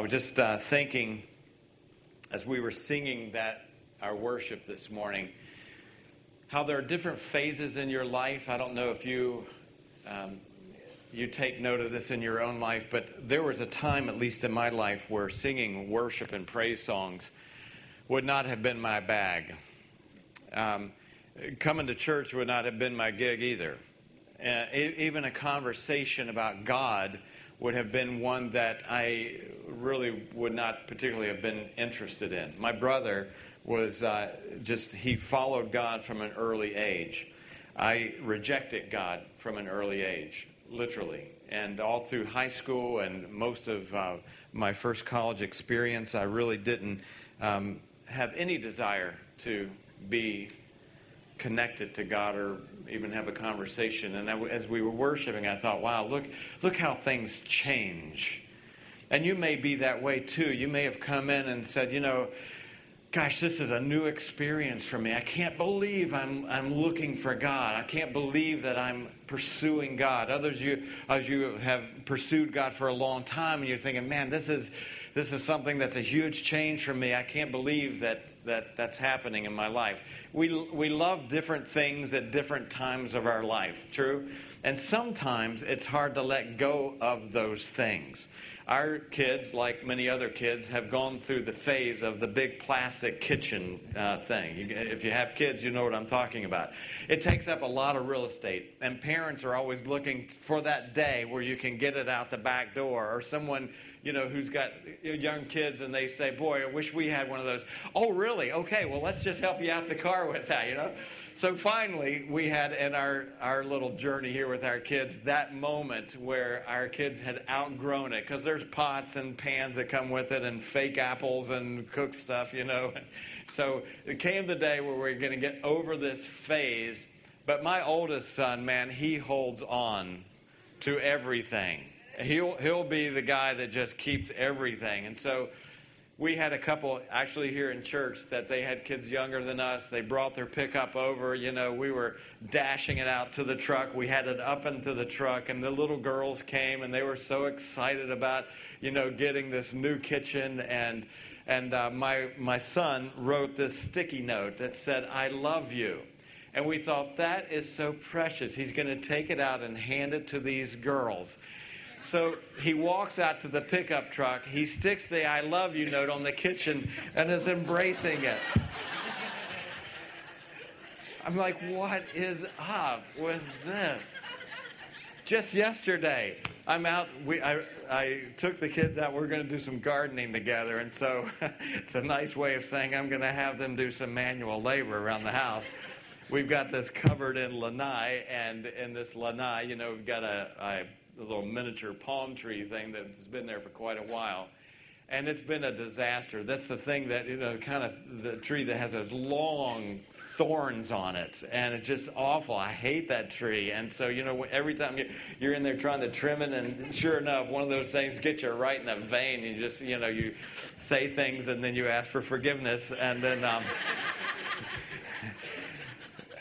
I was just uh, thinking as we were singing that our worship this morning how there are different phases in your life. I don't know if you um, you take note of this in your own life, but there was a time, at least in my life, where singing worship and praise songs would not have been my bag. Um, coming to church would not have been my gig either. Uh, even a conversation about God would have been one that I really would not particularly have been interested in. My brother was uh, just, he followed God from an early age. I rejected God from an early age, literally. And all through high school and most of uh, my first college experience, I really didn't um, have any desire to be connected to God or even have a conversation. And as we were worshiping, I thought, wow, look, look how things change. And you may be that way too. You may have come in and said, you know, gosh, this is a new experience for me. I can't believe I'm, I'm looking for God. I can't believe that I'm pursuing God. Others, you, as you have pursued God for a long time, and you're thinking, man, this is, this is something that's a huge change for me. I can't believe that, that that's happening in my life. We, we love different things at different times of our life, true? And sometimes it's hard to let go of those things. Our kids, like many other kids, have gone through the phase of the big plastic kitchen uh, thing. If you have kids, you know what I'm talking about. It takes up a lot of real estate, and parents are always looking for that day where you can get it out the back door, or someone you know, who's got young kids and they say, Boy, I wish we had one of those. Oh, really? Okay, well, let's just help you out the car with that, you know? So finally, we had in our, our little journey here with our kids that moment where our kids had outgrown it because there's pots and pans that come with it and fake apples and cook stuff, you know. So it came the day where we we're going to get over this phase. But my oldest son, man, he holds on to everything he'll he'll be the guy that just keeps everything. And so we had a couple actually here in church that they had kids younger than us. They brought their pickup over. You know, we were dashing it out to the truck. We had it up into the truck, and the little girls came and they were so excited about you know getting this new kitchen and. And uh, my, my son wrote this sticky note that said, I love you. And we thought, that is so precious. He's going to take it out and hand it to these girls. So he walks out to the pickup truck. He sticks the I love you note on the kitchen and is embracing it. I'm like, what is up with this? Just yesterday, I'm out. We, I, I took the kids out. We're going to do some gardening together. And so it's a nice way of saying I'm going to have them do some manual labor around the house we've got this covered in lanai, and in this lanai, you know, we've got a, the little miniature palm tree thing that's been there for quite a while. And it's been a disaster. That's the thing that, you know, kind of the tree that has those long thorns on it. And it's just awful. I hate that tree. And so, you know, every time you're in there trying to trim it, and sure enough, one of those things gets you right in the vein. You just, you know, you say things and then you ask for forgiveness. And then, um,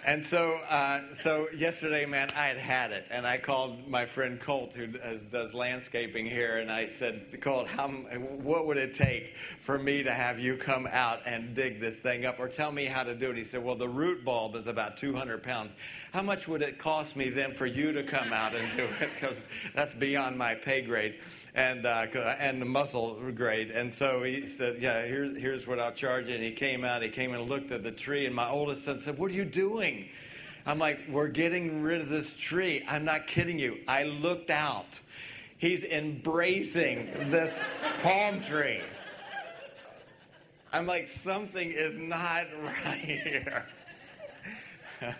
and so, uh, so yesterday, man, I had had it, and I called my friend Colt, who does, does landscaping here, and I said, Colt, how, what would it take for me to have you come out and dig this thing up, or tell me how to do it? He said, Well, the root bulb is about 200 pounds. How much would it cost me then for you to come out and do it? Because that's beyond my pay grade and uh, and the muscle grade. And so he said, "Yeah, here's here's what I'll charge you." And he came out. He came and looked at the tree. And my oldest son said, "What are you doing?" I'm like, "We're getting rid of this tree." I'm not kidding you. I looked out. He's embracing this palm tree. I'm like, something is not right here.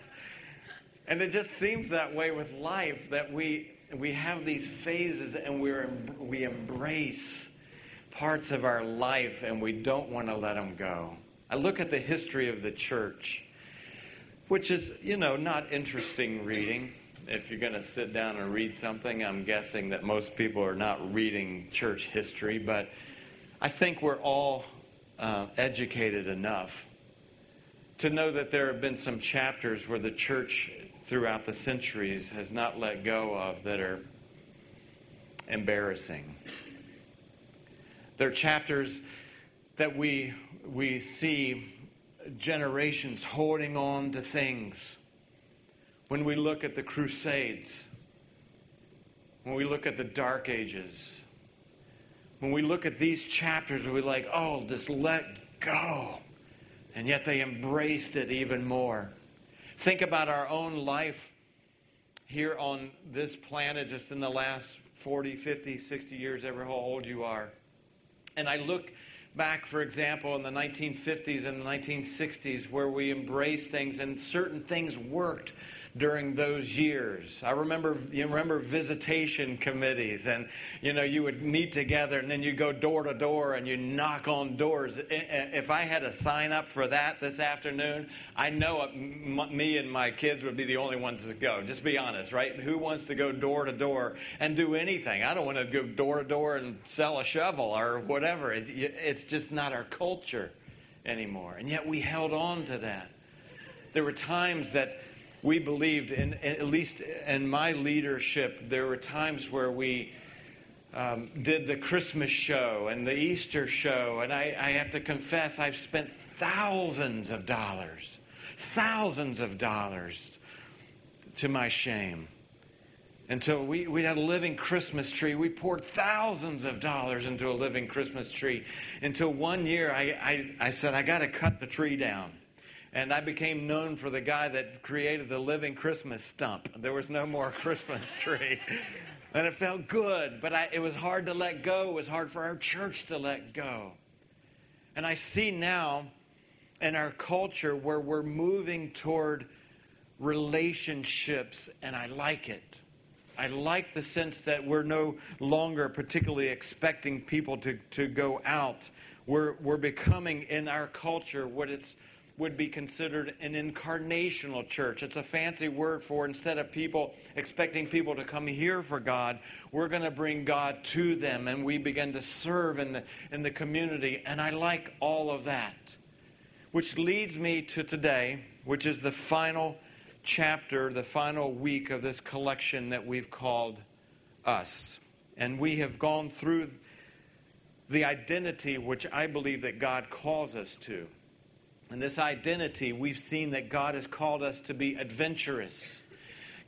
and it just seems that way with life that we we have these phases and we we embrace parts of our life and we don't want to let them go. I look at the history of the church, which is, you know, not interesting reading. If you're going to sit down and read something, I'm guessing that most people are not reading church history, but I think we're all uh, educated enough to know that there have been some chapters where the church throughout the centuries has not let go of that are embarrassing. There are chapters that we, we see generations holding on to things. When we look at the Crusades, when we look at the Dark Ages, when we look at these chapters, we're like, oh, just let go. And yet they embraced it even more. Think about our own life here on this planet just in the last 40, 50, 60 years, ever how old you are. And I look back, for example, in the 1950s and the 1960s where we embraced things and certain things worked during those years. I remember you remember visitation committees and you know you would meet together and then you go door to door and you knock on doors. If I had to sign up for that this afternoon, I know me and my kids would be the only ones to go. Just be honest, right? Who wants to go door to door and do anything? I don't want to go door to door and sell a shovel or whatever. It's just not our culture anymore. And yet we held on to that. There were times that we believed, in, at least in my leadership, there were times where we um, did the Christmas show and the Easter show, and I, I have to confess, I've spent thousands of dollars, thousands of dollars to my shame. Until we, we had a living Christmas tree. We poured thousands of dollars into a living Christmas tree. Until one year I, I, I said, I got to cut the tree down. And I became known for the guy that created the living Christmas stump. There was no more Christmas tree. and it felt good, but I, it was hard to let go. It was hard for our church to let go. And I see now in our culture where we're moving toward relationships, and I like it. I like the sense that we're no longer particularly expecting people to, to go out. We're, we're becoming in our culture what it's would be considered an incarnational church. It's a fancy word for instead of people expecting people to come here for God, we're going to bring God to them and we begin to serve in the, in the community. And I like all of that. Which leads me to today, which is the final chapter, the final week of this collection that we've called Us. And we have gone through the identity which I believe that God calls us to. And this identity, we've seen that God has called us to be adventurous.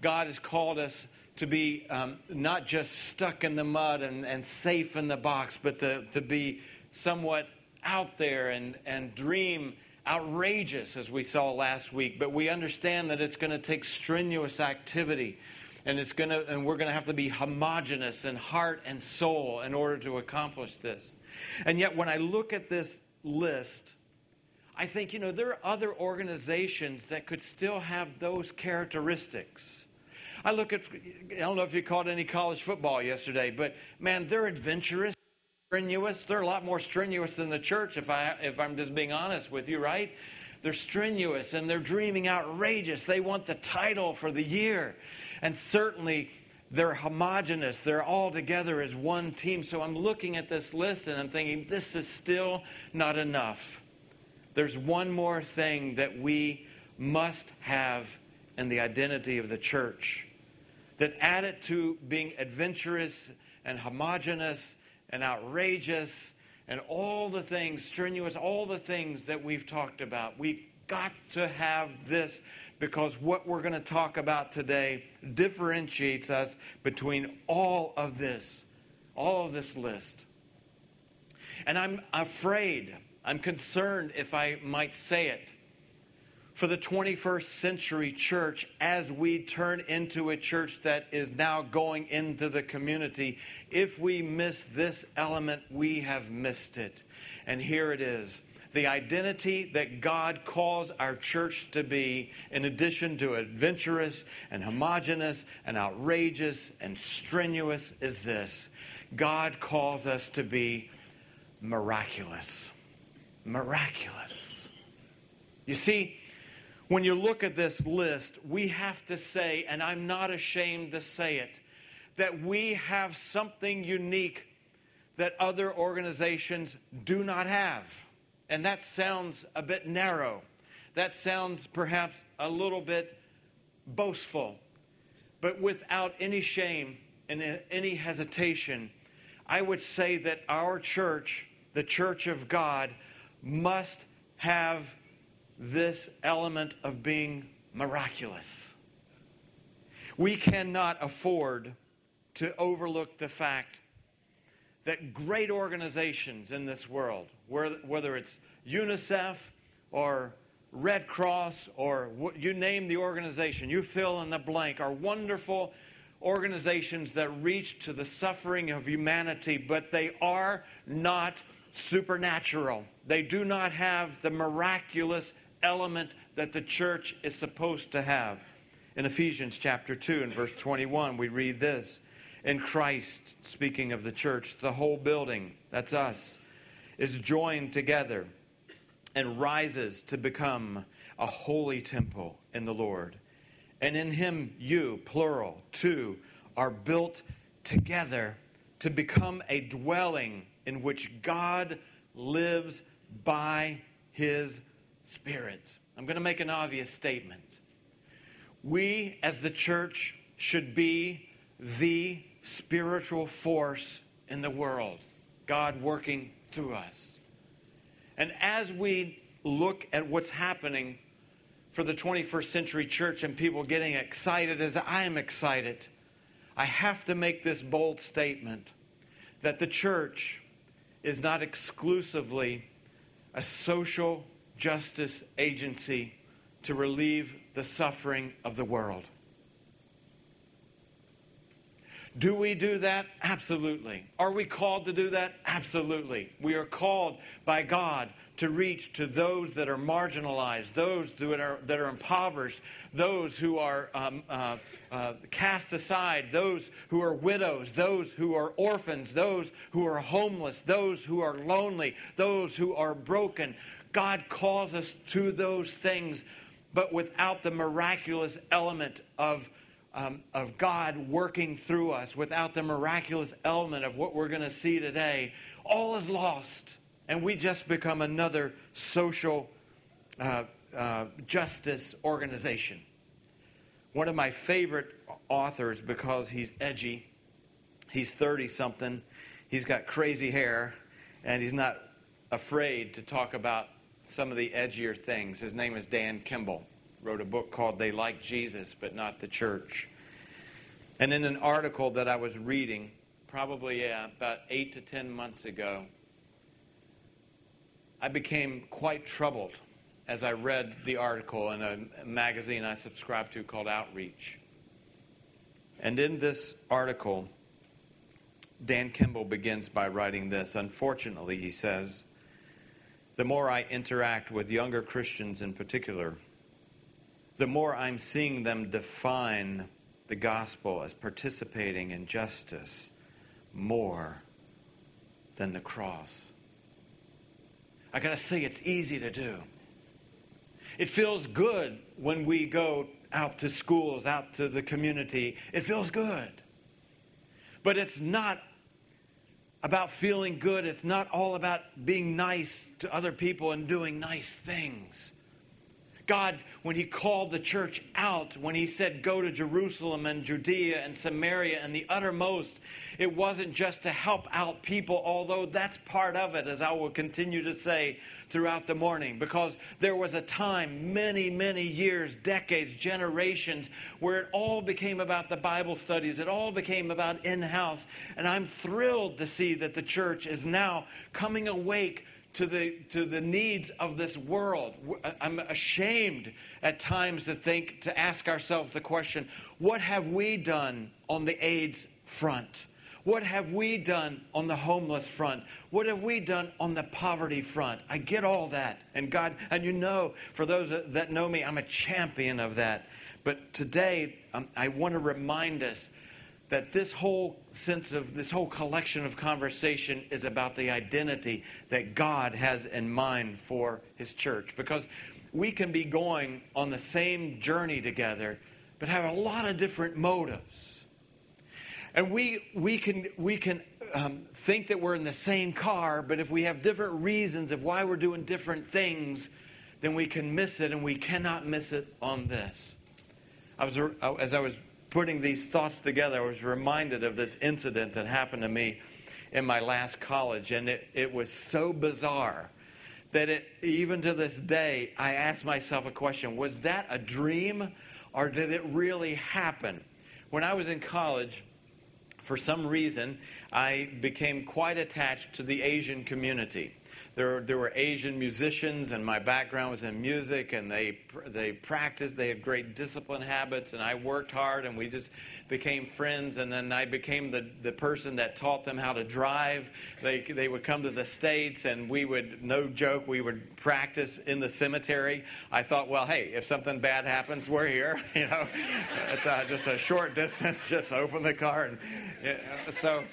God has called us to be um, not just stuck in the mud and, and safe in the box, but to, to be somewhat out there and, and dream outrageous, as we saw last week. But we understand that it's going to take strenuous activity. And, it's gonna, and we're going to have to be homogenous in heart and soul in order to accomplish this. And yet, when I look at this list, I think, you know, there are other organizations that could still have those characteristics. I look at, I don't know if you caught any college football yesterday, but man, they're adventurous, strenuous. They're a lot more strenuous than the church, if, I, if I'm just being honest with you, right? They're strenuous and they're dreaming outrageous. They want the title for the year. And certainly, they're homogenous. They're all together as one team. So I'm looking at this list and I'm thinking, this is still not enough there's one more thing that we must have in the identity of the church that added to being adventurous and homogenous and outrageous and all the things, strenuous, all the things that we've talked about. We've got to have this because what we're going to talk about today differentiates us between all of this, all of this list. And I'm afraid I'm concerned, if I might say it, for the 21st century church as we turn into a church that is now going into the community. If we miss this element, we have missed it. And here it is the identity that God calls our church to be, in addition to adventurous and homogenous and outrageous and strenuous, is this God calls us to be miraculous miraculous. You see, when you look at this list, we have to say, and I'm not ashamed to say it, that we have something unique that other organizations do not have. And that sounds a bit narrow. That sounds perhaps a little bit boastful. But without any shame and any hesitation, I would say that our church, the church of God, must have this element of being miraculous. We cannot afford to overlook the fact that great organizations in this world, whether it's UNICEF or Red Cross or you name the organization, you fill in the blank, are wonderful organizations that reach to the suffering of humanity, but they are not supernatural. They do not have the miraculous element that the church is supposed to have. In Ephesians chapter 2 and verse 21, we read this In Christ, speaking of the church, the whole building, that's us, is joined together and rises to become a holy temple in the Lord. And in him, you, plural, too, are built together to become a dwelling in which God lives by his Spirit. I'm going to make an obvious statement. We, as the church, should be the spiritual force in the world, God working through us. And as we look at what's happening for the 21st century church and people getting excited as I am excited, I have to make this bold statement that the church is not exclusively a social justice agency to relieve the suffering of the world. Do we do that? Absolutely. Are we called to do that? Absolutely. We are called by God to reach to those that are marginalized, those that are, that are impoverished, those who are um, uh, uh, cast aside, those who are widows, those who are orphans, those who are homeless, those who are lonely, those who are broken. God calls us to those things, but without the miraculous element of um, of God working through us, without the miraculous element of what we're going to see today, all is lost. And we just become another social uh, uh, justice organization. One of my favorite authors because he's edgy, he's 30 something, he's got crazy hair, and he's not afraid to talk about some of the edgier things. His name is Dan Kimball wrote a book called They Like Jesus, but Not the Church. And in an article that I was reading, probably uh, about eight to ten months ago, I became quite troubled as I read the article in a magazine I subscribe to called Outreach. And in this article, Dan Kimball begins by writing this. Unfortunately, he says, the more I interact with younger Christians in particular, the more I'm seeing them define the gospel as participating in justice more than the cross. I got to say, it's easy to do. It feels good when we go out to schools, out to the community. It feels good. But it's not about feeling good. It's not all about being nice to other people and doing nice things. God, when He called the church out, when He said, Go to Jerusalem and Judea and Samaria and the uttermost, it wasn't just to help out people, although that's part of it, as I will continue to say throughout the morning, because there was a time, many, many years, decades, generations, where it all became about the Bible studies. It all became about in house. And I'm thrilled to see that the church is now coming awake to the, to the needs of this world. Uh, I'm ashamed at times to think, to ask ourselves the question what have we done on the AIDS front? What have we done on the homeless front? What have we done on the poverty front? I get all that. And God, and you know, for those that know me, I'm a champion of that. But today, um, I want to remind us that this whole sense of this whole collection of conversation is about the identity that God has in mind for his church. Because we can be going on the same journey together, but have a lot of different motives. And we, we can, we can um, think that we're in the same car, but if we have different reasons of why we're doing different things, then we can miss it, and we cannot miss it on this. I was, as I was putting these thoughts together, I was reminded of this incident that happened to me in my last college, and it, it was so bizarre that it, even to this day, I ask myself a question was that a dream or did it really happen? When I was in college, for some reason, I became quite attached to the Asian community. There, there were Asian musicians, and my background was in music, and they, they practiced. They had great discipline habits, and I worked hard, and we just became friends. And then I became the, the person that taught them how to drive. They, they would come to the States, and we would, no joke, we would practice in the cemetery. I thought, well, hey, if something bad happens, we're here. You know, it's uh, just a short distance, just open the car. And you know, so.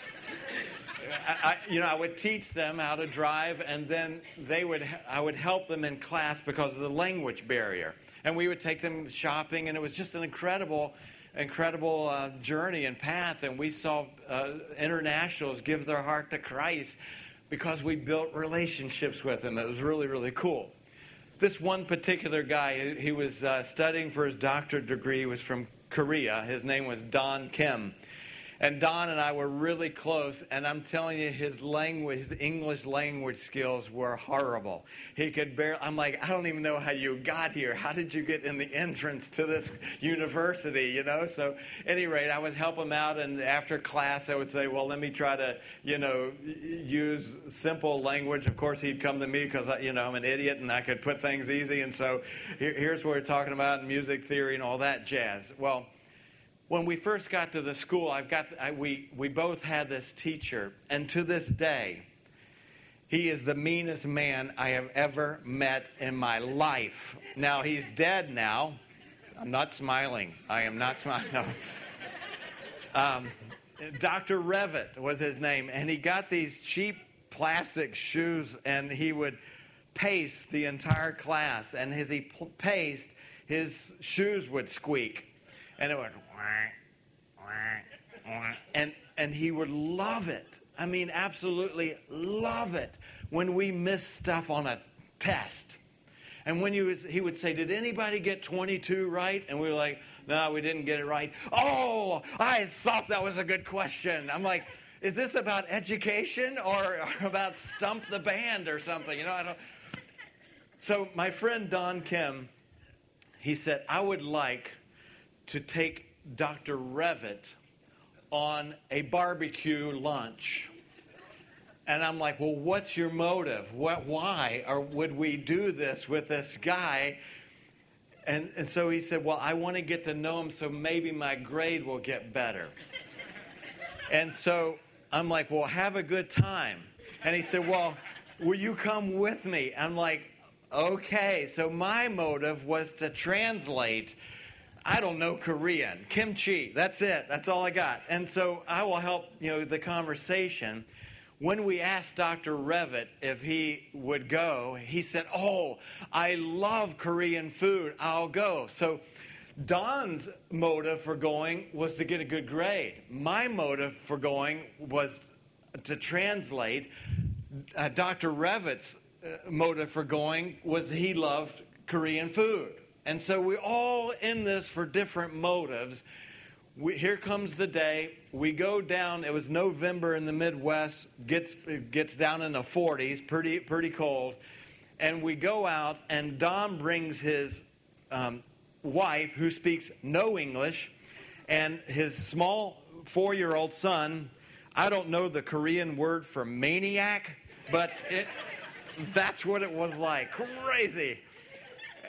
I, you know, I would teach them how to drive, and then they would, I would help them in class because of the language barrier. And we would take them shopping, and it was just an incredible, incredible uh, journey and path. And we saw uh, internationals give their heart to Christ because we built relationships with them. It was really, really cool. This one particular guy, he was uh, studying for his doctorate degree, was from Korea. His name was Don Kim. And Don and I were really close, and I'm telling you, his language, his English language skills were horrible. He could barely, I'm like, I don't even know how you got here. How did you get in the entrance to this university, you know? So, any rate, I would help him out, and after class, I would say, well, let me try to, you know, use simple language. Of course, he'd come to me because, you know, I'm an idiot and I could put things easy. And so, here's what we're talking about in music theory and all that jazz. Well, when we first got to the school, I've got, I, we, we both had this teacher, and to this day, he is the meanest man I have ever met in my life. Now, he's dead now. I'm not smiling. I am not smiling. No. Um, Dr. Revitt was his name, and he got these cheap plastic shoes, and he would pace the entire class. And as he paced, his shoes would squeak and it went and and he would love it. I mean, absolutely love it when we miss stuff on a test. And when he would say, Did anybody get 22 right? And we were like, No, we didn't get it right. Oh, I thought that was a good question. I'm like, Is this about education or, or about stump the band or something? You know, I don't. So my friend Don Kim, he said, I would like to take Dr. Revitt on a barbecue lunch. And I'm like, well, what's your motive? What, why or would we do this with this guy? And, and so he said, well, I want to get to know him so maybe my grade will get better. and so I'm like, well, have a good time. And he said, well, will you come with me? I'm like, okay. So my motive was to translate I don't know Korean. Kimchi, that's it. That's all I got. And so I will help, you know, the conversation. When we asked Dr. Revitt if he would go, he said, "Oh, I love Korean food. I'll go." So Don's motive for going was to get a good grade. My motive for going was to translate. Uh, Dr. Revitt's uh, motive for going was he loved Korean food. And so we're all in this for different motives. We, here comes the day. We go down. It was November in the Midwest. Gets gets down in the 40s, pretty pretty cold. And we go out, and Don brings his um, wife, who speaks no English, and his small four-year-old son. I don't know the Korean word for maniac, but it, that's what it was like. Crazy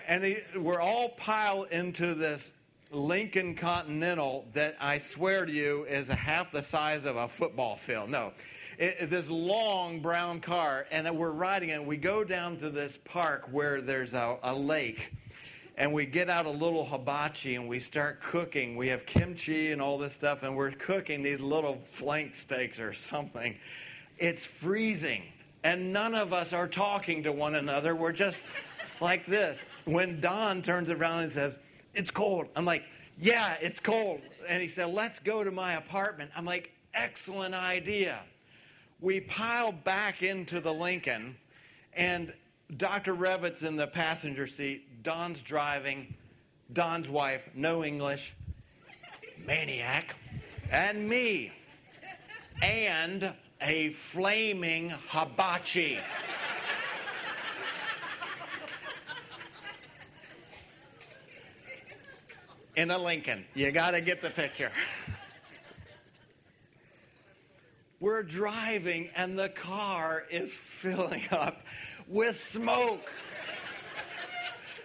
and he, we're all piled into this Lincoln Continental that I swear to you is half the size of a football field. No, it, this long brown car, and we're riding it. We go down to this park where there's a, a lake, and we get out a little hibachi and we start cooking. We have kimchi and all this stuff, and we're cooking these little flank steaks or something. It's freezing, and none of us are talking to one another. We're just like this. When Don turns around and says, It's cold, I'm like, Yeah, it's cold. And he said, Let's go to my apartment. I'm like, Excellent idea. We pile back into the Lincoln, and Dr. Revitt's in the passenger seat. Don's driving. Don's wife, no English, maniac, and me. And a flaming hibachi. In a Lincoln. You got to get the picture. We're driving, and the car is filling up with smoke.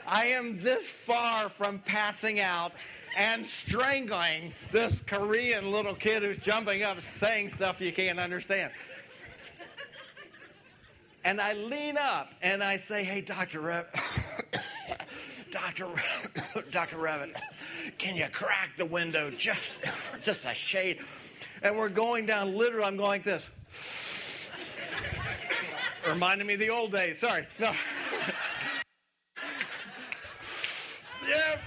I am this far from passing out and strangling this Korean little kid who's jumping up saying stuff you can't understand. And I lean up and I say, Hey, Dr. Rev, Dr. Dr. Revitt, can you crack the window just, just a shade? And we're going down, literally, I'm going like this. Reminding me of the old days. Sorry. No. yeah.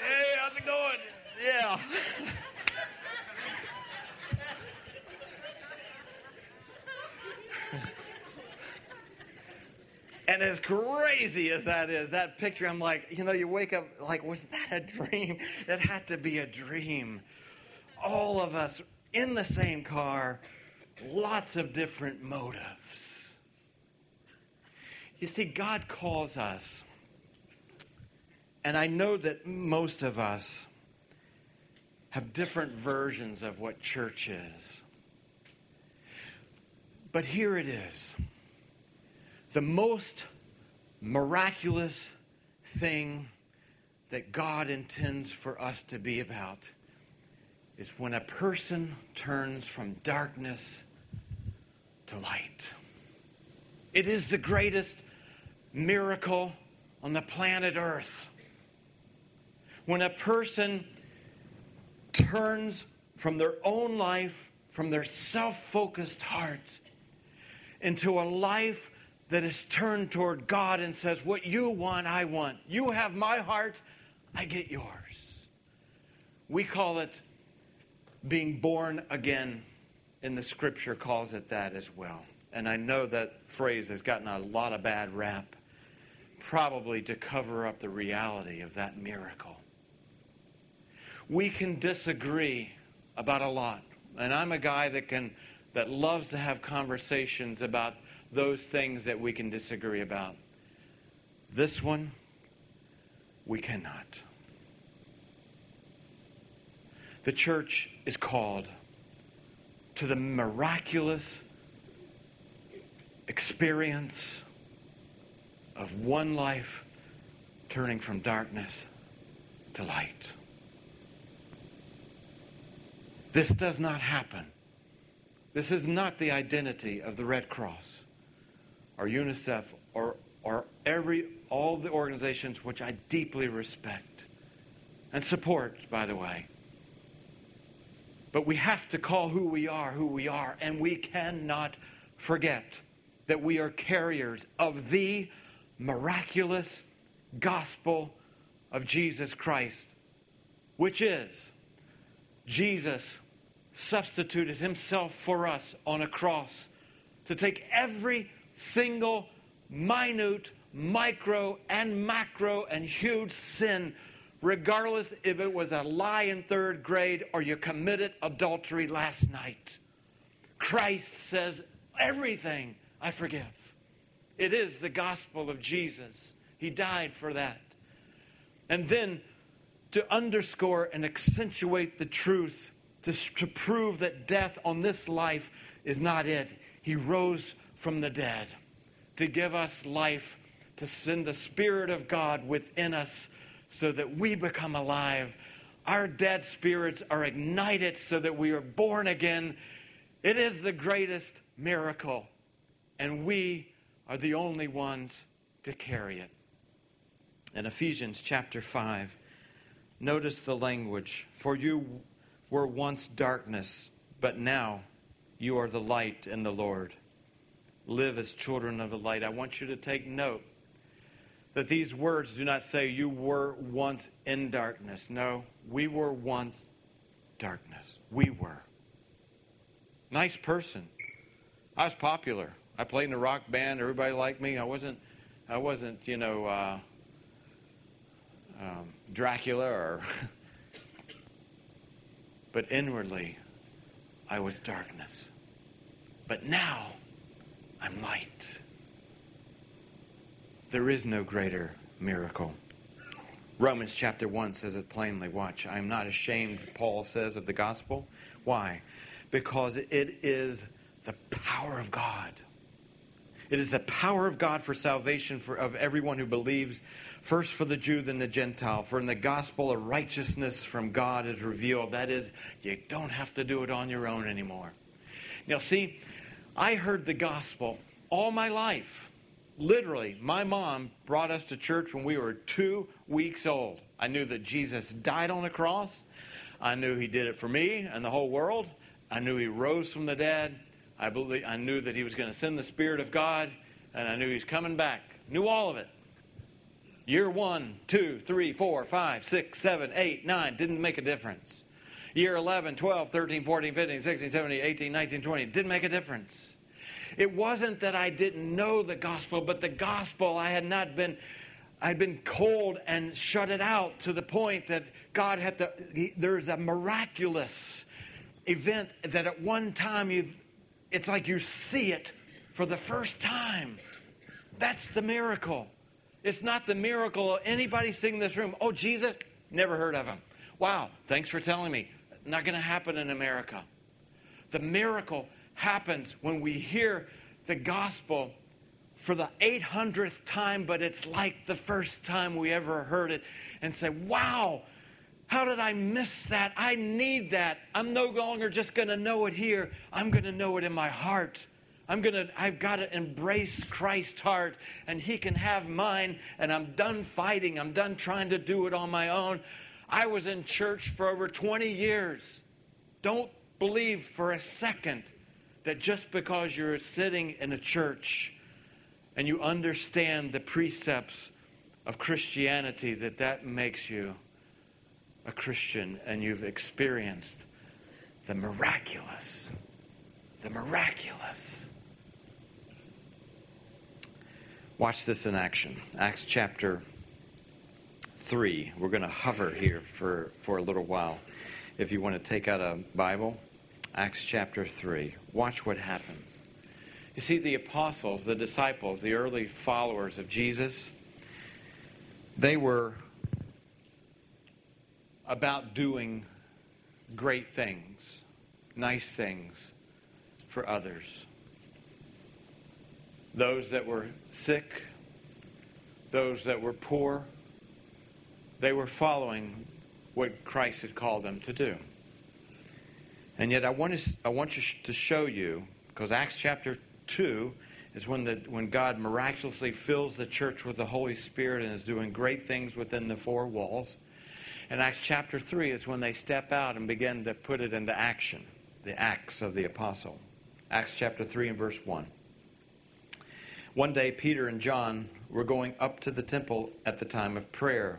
Hey, how's it going? Yeah. And as crazy as that is, that picture, I'm like, you know, you wake up like, was that a dream? It had to be a dream. All of us in the same car, lots of different motives. You see, God calls us, and I know that most of us have different versions of what church is. But here it is the most miraculous thing that God intends for us to be about is when a person turns from darkness to light. It is the greatest miracle on the planet Earth. When a person turns from their own life, from their self focused heart, into a life that is turned toward God and says, What you want, I want. You have my heart, I get yours. We call it being born again, and the scripture calls it that as well. And I know that phrase has gotten a lot of bad rap, probably to cover up the reality of that miracle. We can disagree about a lot. And I'm a guy that can that loves to have conversations about those things that we can disagree about. This one, we cannot. The church is called to the miraculous experience of one life turning from darkness to light. This does not happen. This is not the identity of the Red Cross or UNICEF or, or every, all the organizations which I deeply respect and support, by the way. But we have to call who we are who we are, and we cannot forget that we are carriers of the miraculous gospel of Jesus Christ, which is Jesus substituted himself for us on a cross to take every single, minute, micro, and macro, and huge sin, regardless if it was a lie in third grade or you committed adultery last night. Christ says, Everything I forgive. It is the gospel of Jesus. He died for that. And then to underscore and accentuate the truth, to, to prove that death on this life is not it, he rose from the dead, to give us life, to send the Spirit of God within us so that we become alive. Our dead spirits are ignited so that we are born again. It is the greatest miracle, and we are the only ones to carry it. In Ephesians chapter 5, notice the language For you were once darkness, but now you are the light in the Lord live as children of the light. I want you to take note that these words do not say you were once in darkness. No, we were once darkness. We were. Nice person. I was popular. I played in a rock band. Everybody liked me. I wasn't, I wasn't, you know, uh, um, Dracula or. but inwardly, I was darkness. but now I'm light. There is no greater miracle. Romans chapter 1 says it plainly. Watch, I am not ashamed, Paul says, of the gospel. Why? Because it is the power of God. It is the power of God for salvation for, of everyone who believes, first for the Jew, then the Gentile. For in the gospel, a righteousness from God is revealed. That is, you don't have to do it on your own anymore. Now, see, I heard the gospel all my life. Literally, my mom brought us to church when we were two weeks old. I knew that Jesus died on the cross. I knew he did it for me and the whole world. I knew he rose from the dead. I, believe, I knew that he was going to send the Spirit of God, and I knew he's coming back. Knew all of it. Year one, two, three, four, five, six, seven, eight, nine didn't make a difference. Year 11, 12, 13, 14, 15, 16, 17, 18, 19, 20 didn't make a difference. It wasn't that I didn't know the gospel, but the gospel I had not been I'd been cold and shut it out to the point that God had to there's a miraculous event that at one time you it's like you see it for the first time. That's the miracle. It's not the miracle of anybody sitting in this room. Oh, Jesus, never heard of him. Wow, thanks for telling me. Not going to happen in America. The miracle happens when we hear the gospel for the 800th time, but it's like the first time we ever heard it, and say, wow, how did I miss that? I need that. I'm no longer just going to know it here, I'm going to know it in my heart. I'm to I've got to embrace Christ's heart and he can have mine and I'm done fighting. I'm done trying to do it on my own. I was in church for over 20 years. Don't believe for a second that just because you're sitting in a church and you understand the precepts of Christianity that that makes you a Christian and you've experienced the miraculous. The miraculous. Watch this in action. Acts chapter 3. We're going to hover here for, for a little while. If you want to take out a Bible, Acts chapter 3. Watch what happens. You see, the apostles, the disciples, the early followers of Jesus, they were about doing great things, nice things for others. Those that were sick, those that were poor, they were following what Christ had called them to do. And yet, I want to, I want you to show you, because Acts chapter 2 is when, the, when God miraculously fills the church with the Holy Spirit and is doing great things within the four walls. And Acts chapter 3 is when they step out and begin to put it into action, the acts of the apostle. Acts chapter 3 and verse 1. One day, Peter and John were going up to the temple at the time of prayer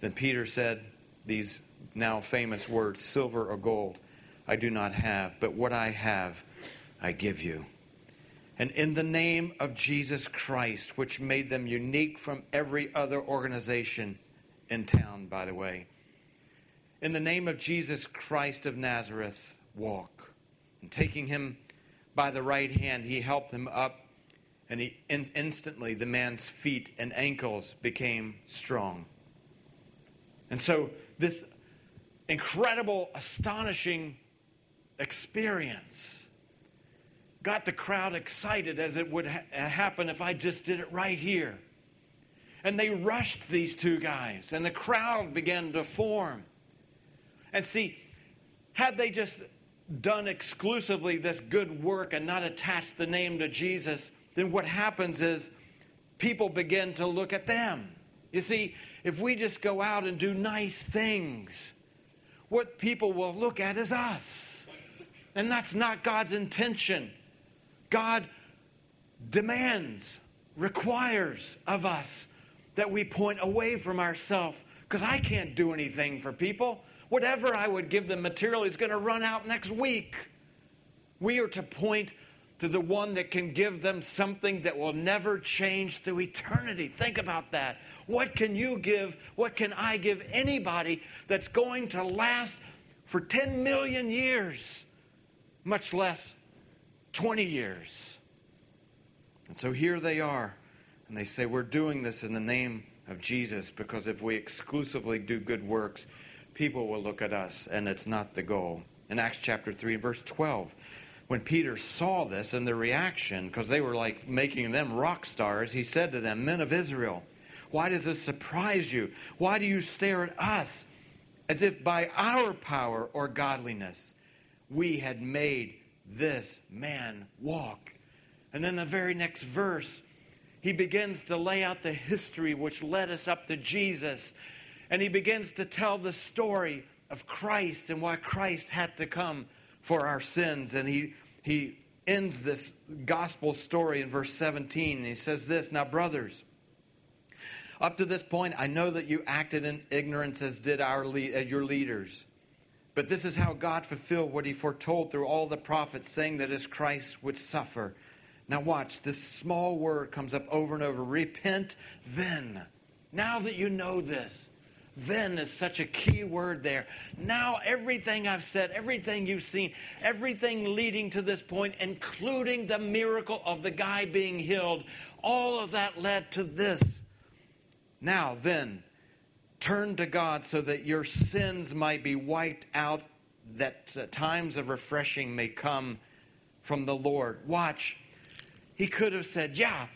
Then Peter said these now famous words Silver or gold I do not have, but what I have I give you. And in the name of Jesus Christ, which made them unique from every other organization in town, by the way, in the name of Jesus Christ of Nazareth, walk. And taking him by the right hand, he helped him up, and he, in, instantly the man's feet and ankles became strong. And so, this incredible, astonishing experience got the crowd excited as it would ha- uh, happen if I just did it right here. And they rushed these two guys, and the crowd began to form. And see, had they just done exclusively this good work and not attached the name to Jesus, then what happens is people begin to look at them. You see, if we just go out and do nice things, what people will look at is us. And that's not God's intention. God demands, requires of us that we point away from ourselves because I can't do anything for people. Whatever I would give them materially is going to run out next week. We are to point to the one that can give them something that will never change through eternity. Think about that. What can you give? What can I give anybody that's going to last for 10 million years, much less 20 years? And so here they are, and they say, We're doing this in the name of Jesus because if we exclusively do good works, people will look at us, and it's not the goal. In Acts chapter 3, verse 12, when Peter saw this and the reaction, because they were like making them rock stars, he said to them, Men of Israel, why does this surprise you? Why do you stare at us as if by our power or godliness we had made this man walk? And then the very next verse, he begins to lay out the history which led us up to Jesus. And he begins to tell the story of Christ and why Christ had to come for our sins. And he, he ends this gospel story in verse 17. And he says this Now, brothers, up to this point, I know that you acted in ignorance as did our as uh, your leaders. But this is how God fulfilled what he foretold through all the prophets, saying that his Christ would suffer. Now, watch, this small word comes up over and over repent then. Now that you know this, then is such a key word there. Now, everything I've said, everything you've seen, everything leading to this point, including the miracle of the guy being healed, all of that led to this. Now, then, turn to God so that your sins might be wiped out, that uh, times of refreshing may come from the Lord. Watch. He could have said, Yeah,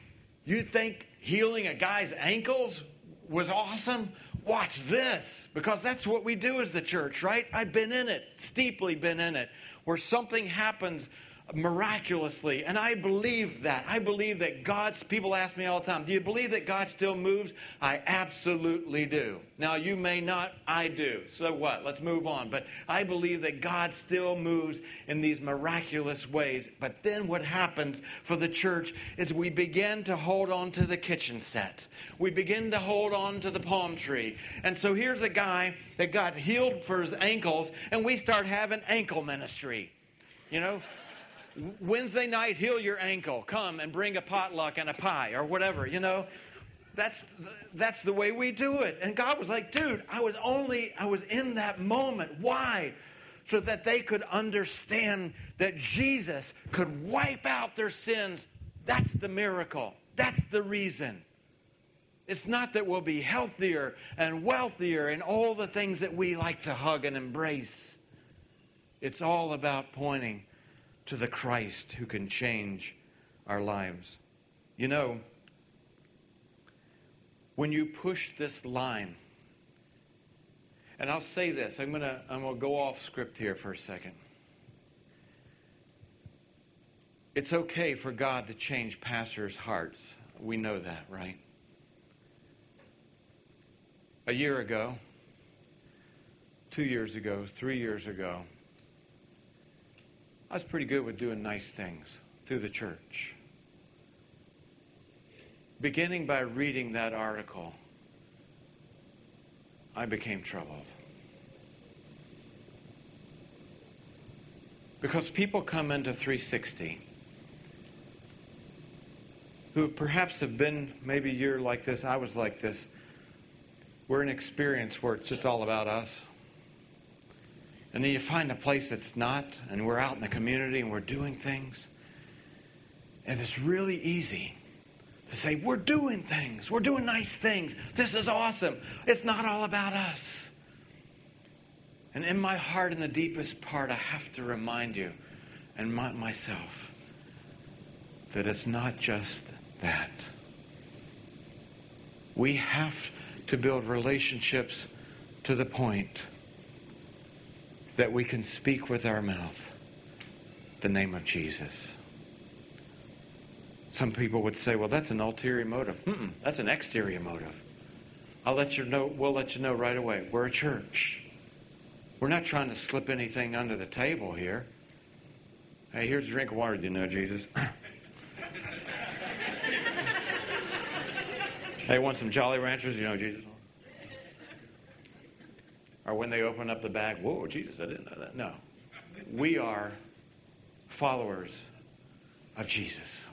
you think healing a guy's ankles was awesome? watch this because that's what we do as the church, right? I've been in it, steeply been in it, where something happens miraculously. And I believe that. I believe that God's people ask me all the time, Do you believe that God still moves? I absolutely do. Now, you may not, I do. So what? Let's move on. But I believe that God still moves in these miraculous ways. But then what happens for the church is we begin to hold on to the kitchen set, we begin to hold on to the palm tree. And so here's a guy that got healed for his ankles, and we start having ankle ministry. You know, Wednesday night, heal your ankle. Come and bring a potluck and a pie or whatever, you know. That's that's the way we do it. And God was like, dude, I was only I was in that moment. Why? So that they could understand that Jesus could wipe out their sins. That's the miracle. That's the reason. It's not that we'll be healthier and wealthier and all the things that we like to hug and embrace. It's all about pointing to the Christ who can change our lives. You know, when you push this line, and I'll say this, I'm going to I'm going to go off script here for a second. It's okay for God to change pastors' hearts. We know that, right? A year ago, two years ago, three years ago, I was pretty good with doing nice things through the church. Beginning by reading that article, I became troubled. Because people come into 360 who perhaps have been, maybe you're like this, I was like this. We're an experience where it's just all about us. And then you find a place that's not, and we're out in the community and we're doing things. And it's really easy to say, We're doing things. We're doing nice things. This is awesome. It's not all about us. And in my heart, in the deepest part, I have to remind you and my, myself that it's not just that. We have to build relationships to the point that we can speak with our mouth the name of Jesus. Some people would say, well, that's an ulterior motive. Mm-mm, that's an exterior motive. I'll let you know, we'll let you know right away. We're a church. We're not trying to slip anything under the table here. Hey, here's a drink of water. Do you know Jesus? hey, want some Jolly Ranchers? You know Jesus? Or when they open up the bag, whoa, Jesus, I didn't know that. No. We are followers of Jesus.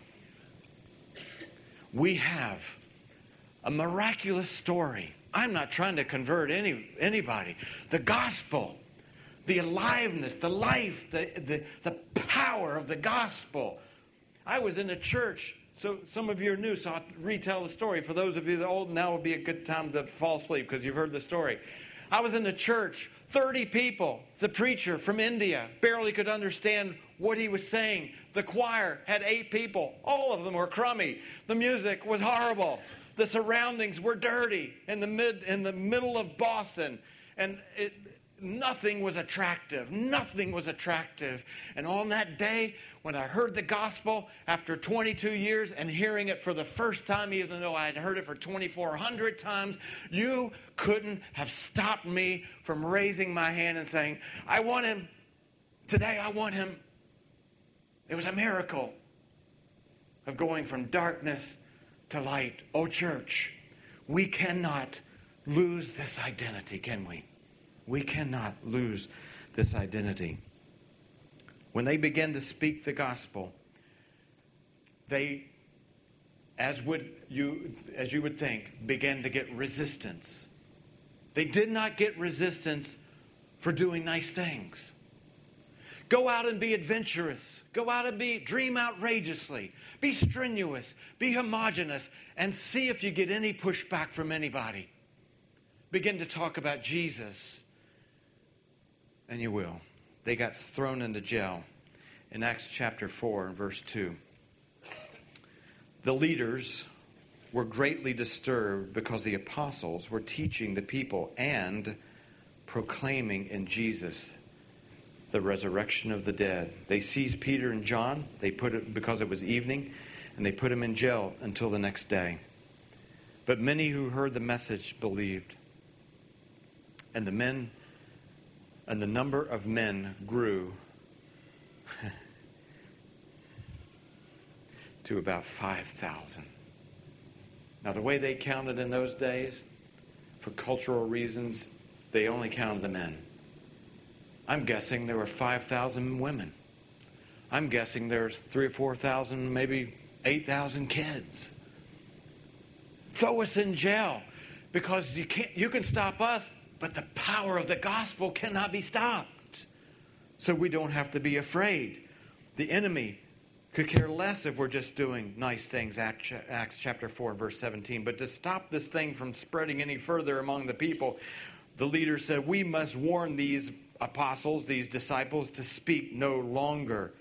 We have a miraculous story. I'm not trying to convert any, anybody. The gospel, the aliveness, the life, the, the, the power of the gospel. I was in a church, so some of you are new, so I'll retell the story. For those of you that are old, now would be a good time to fall asleep because you've heard the story. I was in the church, 30 people. The preacher from India barely could understand what he was saying. The choir had eight people. All of them were crummy. The music was horrible. The surroundings were dirty in the mid in the middle of Boston. And it, nothing was attractive. Nothing was attractive. And on that day, when I heard the gospel after 22 years and hearing it for the first time, even though I had heard it for 2,400 times, you couldn't have stopped me from raising my hand and saying, I want him. Today, I want him. It was a miracle of going from darkness to light. Oh, church, we cannot lose this identity, can we? We cannot lose this identity. When they began to speak the gospel, they, as would you, as you would think, began to get resistance. They did not get resistance for doing nice things. Go out and be adventurous. Go out and be dream outrageously. Be strenuous. Be homogenous and see if you get any pushback from anybody. Begin to talk about Jesus and you will. They got thrown into jail in Acts chapter 4 and verse 2. The leaders were greatly disturbed because the apostles were teaching the people and proclaiming in Jesus the resurrection of the dead. They seized Peter and John. They put it because it was evening, and they put them in jail until the next day. But many who heard the message believed. And the men and the number of men grew to about 5,000. Now, the way they counted in those days, for cultural reasons, they only counted the men. I'm guessing there were 5,000 women. I'm guessing there's three or 4,000, maybe 8,000 kids. Throw us in jail because you, can't, you can stop us, but the power of the gospel cannot be stopped. So we don't have to be afraid. The enemy could care less if we're just doing nice things, Acts chapter 4, verse 17. But to stop this thing from spreading any further among the people, the leader said, We must warn these apostles, these disciples, to speak no longer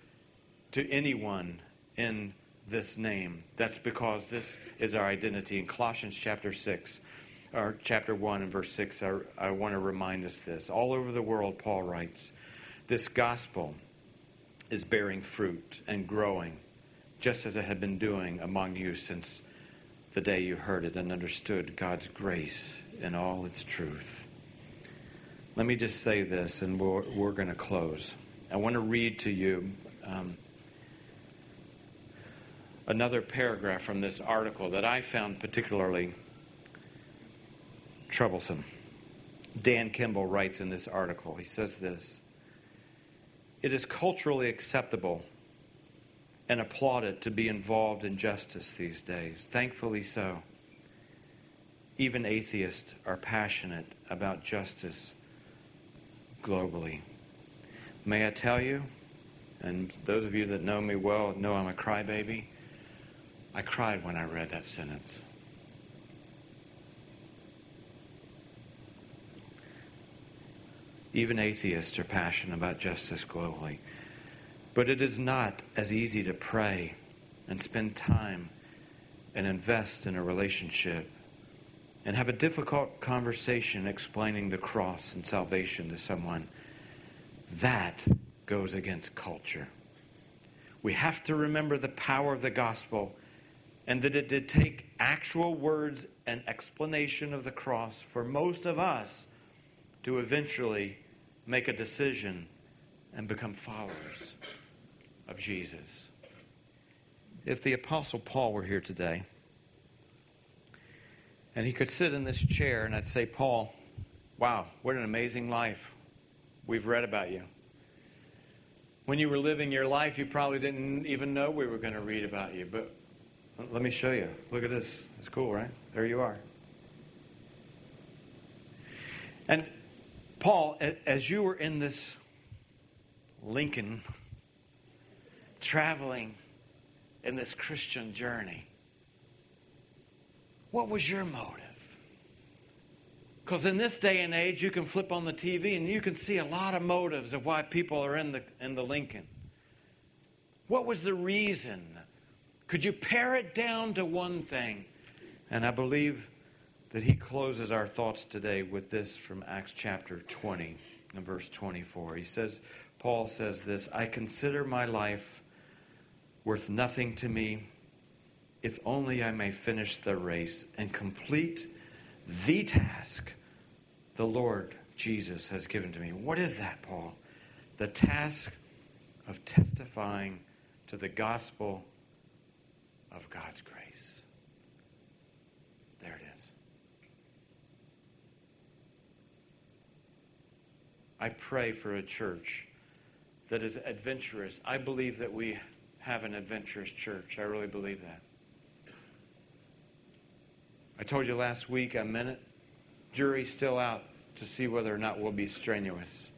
to anyone in this name. That's because this is our identity. In Colossians chapter 6, or chapter 1 and verse 6, I, I want to remind us this. All over the world, Paul writes, this gospel is bearing fruit and growing, just as it had been doing among you since the day you heard it and understood God's grace in all its truth. Let me just say this, and we're, we're going to close. I want to read to you um, another paragraph from this article that I found particularly troublesome. Dan Kimball writes in this article, he says this It is culturally acceptable and applauded to be involved in justice these days. Thankfully so. Even atheists are passionate about justice globally. May I tell you, and those of you that know me well know I'm a crybaby, I cried when I read that sentence. Even atheists are passionate about justice globally. But it is not as easy to pray and spend time and invest in a relationship and have a difficult conversation explaining the cross and salvation to someone. That goes against culture. We have to remember the power of the gospel and that it did take actual words and explanation of the cross for most of us to eventually make a decision and become followers of Jesus. If the Apostle Paul were here today, And he could sit in this chair, and I'd say, Paul, wow, what an amazing life. We've read about you. When you were living your life, you probably didn't even know we were going to read about you. But let me show you. Look at this. It's cool, right? There you are. And Paul, as you were in this Lincoln, traveling in this Christian journey, what was your motive? Because in this day and age, you can flip on the TV and you can see a lot of motives of why people are in the, in the Lincoln. What was the reason? Could you pare it down to one thing? And I believe that he closes our thoughts today with this from Acts chapter 20 and verse 24. He says, Paul says this I consider my life worth nothing to me if only I may finish the race and complete the task the Lord Jesus has given to me. What is that, Paul? The task of testifying to the gospel of God's grace. There it is. I pray for a church that is adventurous. I believe that we have an adventurous church. I really believe that. I told you last week, I meant it jury's still out to see whether or not we'll be strenuous.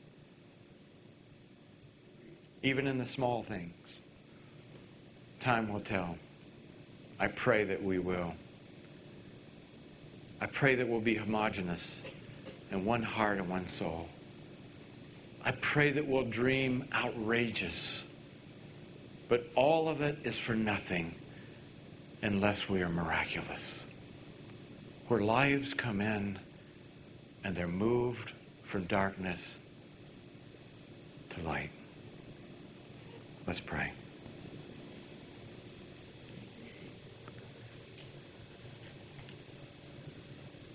Even in the small things. Time will tell. I pray that we will. I pray that we'll be homogenous in one heart and one soul. I pray that we'll dream outrageous. But all of it is for nothing unless we are miraculous. Where lives come in and they're moved from darkness to light. Let's pray.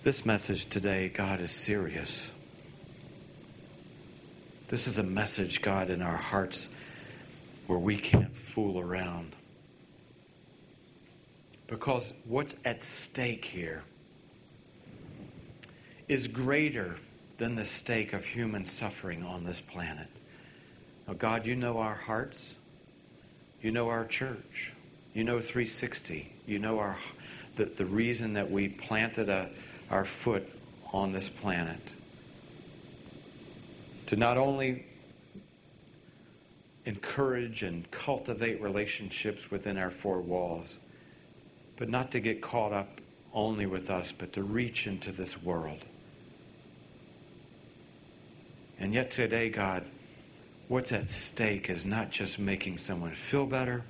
This message today, God, is serious. This is a message, God, in our hearts where we can't fool around. Because what's at stake here is greater than the stake of human suffering on this planet. Now, God, you know our hearts. You know our church. You know 360. You know our, the, the reason that we planted a, our foot on this planet. To not only encourage and cultivate relationships within our four walls, but not to get caught up only with us, but to reach into this world. And yet today, God, what's at stake is not just making someone feel better,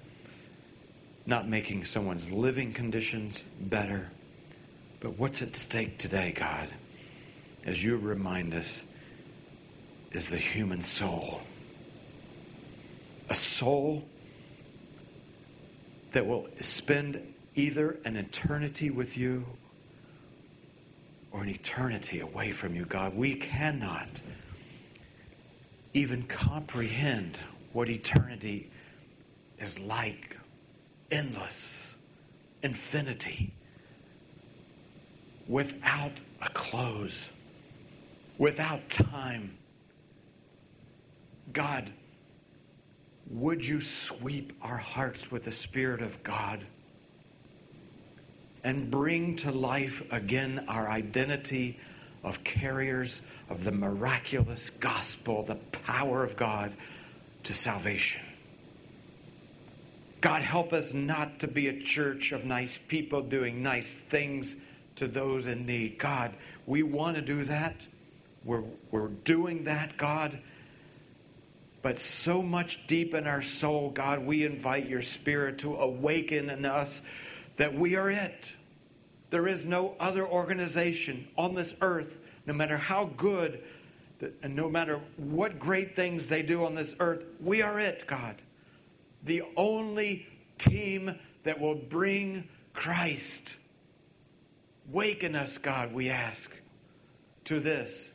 not making someone's living conditions better, but what's at stake today, God, as you remind us, is the human soul. A soul that will spend either an eternity with you or an eternity away from you, God. We cannot even comprehend what eternity is like endless, infinity, without a close, without time. God, would you sweep our hearts with the Spirit of God and bring to life again our identity of carriers of the miraculous gospel, the power of God to salvation. God, help us not to be a church of nice people doing nice things to those in need. God, we want to do that. We're, we're doing that, God. But so much deep in our soul, God, we invite your spirit to awaken in us that we are it. There is no other organization on this earth no matter how good and no matter what great things they do on this earth, we are it, God. The only team that will bring Christ. Waken us, God, we ask, to this.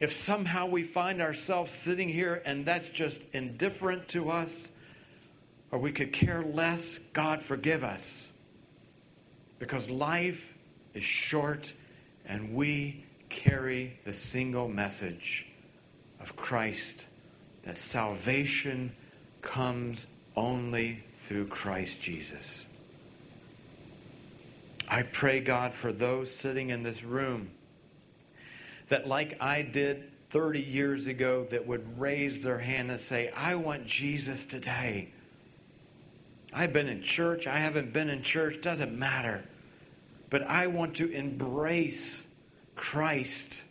If somehow we find ourselves sitting here and that's just indifferent to us, or we could care less, God, forgive us. Because life is short, and we carry the single message of Christ that salvation comes only through Christ Jesus. I pray, God, for those sitting in this room that, like I did 30 years ago, that would raise their hand and say, I want Jesus today. I've been in church, I haven't been in church, doesn't matter. But I want to embrace Christ.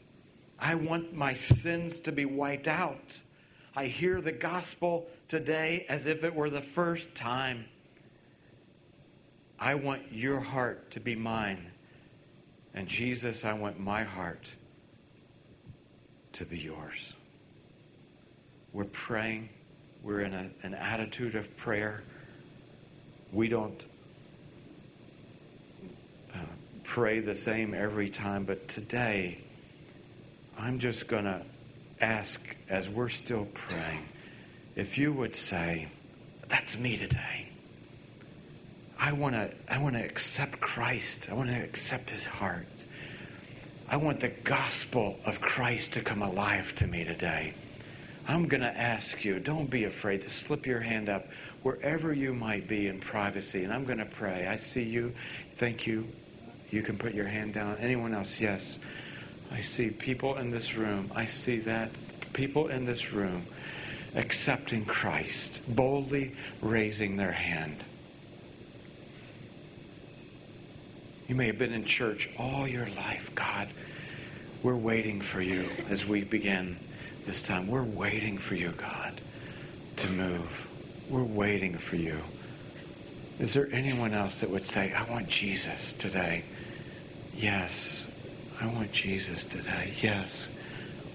I want my sins to be wiped out. I hear the gospel today as if it were the first time. I want your heart to be mine. And Jesus, I want my heart to be yours. We're praying. We're in a, an attitude of prayer. We don't uh, pray the same every time, but today, I'm just going to ask as we're still praying if you would say, That's me today. I want to I want to accept Christ. I want to accept his heart. I want the gospel of Christ to come alive to me today. I'm going to ask you, don't be afraid to slip your hand up wherever you might be in privacy. And I'm going to pray. I see you. Thank you. You can put your hand down. Anyone else? Yes. I see people in this room. I see that. People in this room accepting Christ, boldly raising their hand. You may have been in church all your life. God, we're waiting for you as we begin this time. We're waiting for you, God, to move. We're waiting for you. Is there anyone else that would say, I want Jesus today? Yes, I want Jesus today. Yes.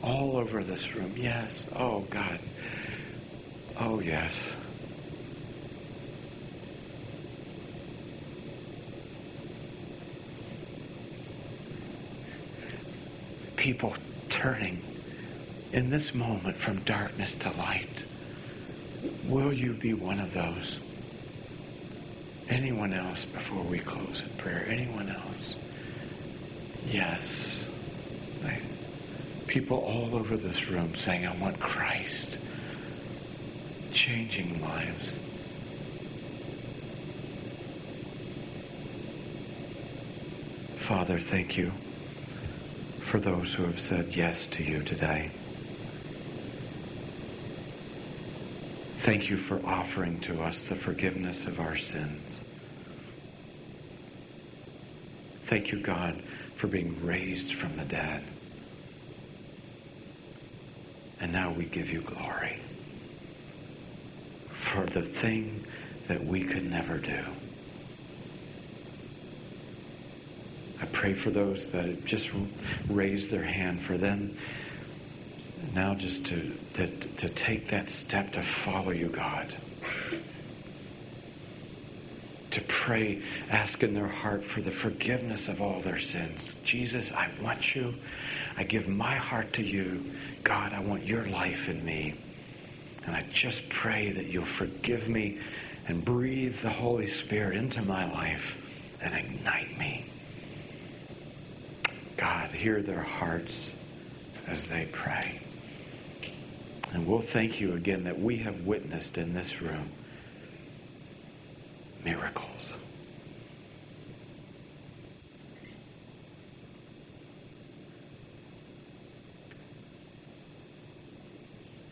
All over this room. Yes. Oh, God. Oh, yes. People turning in this moment from darkness to light. Will you be one of those? Anyone else before we close in prayer? Anyone else? Yes. I, people all over this room saying, I want Christ. Changing lives. Father, thank you for those who have said yes to you today. Thank you for offering to us the forgiveness of our sins. Thank you, God, for being raised from the dead. And now we give you glory for the thing that we could never do. I pray for those that just raised their hand for them now just to, to, to take that step to follow you, God. To pray, ask in their heart for the forgiveness of all their sins. Jesus, I want you. I give my heart to you. God, I want your life in me. And I just pray that you'll forgive me and breathe the Holy Spirit into my life and ignite me. God, hear their hearts as they pray. And we'll thank you again that we have witnessed in this room miracles.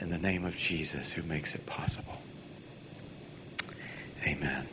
In the name of Jesus, who makes it possible. Amen.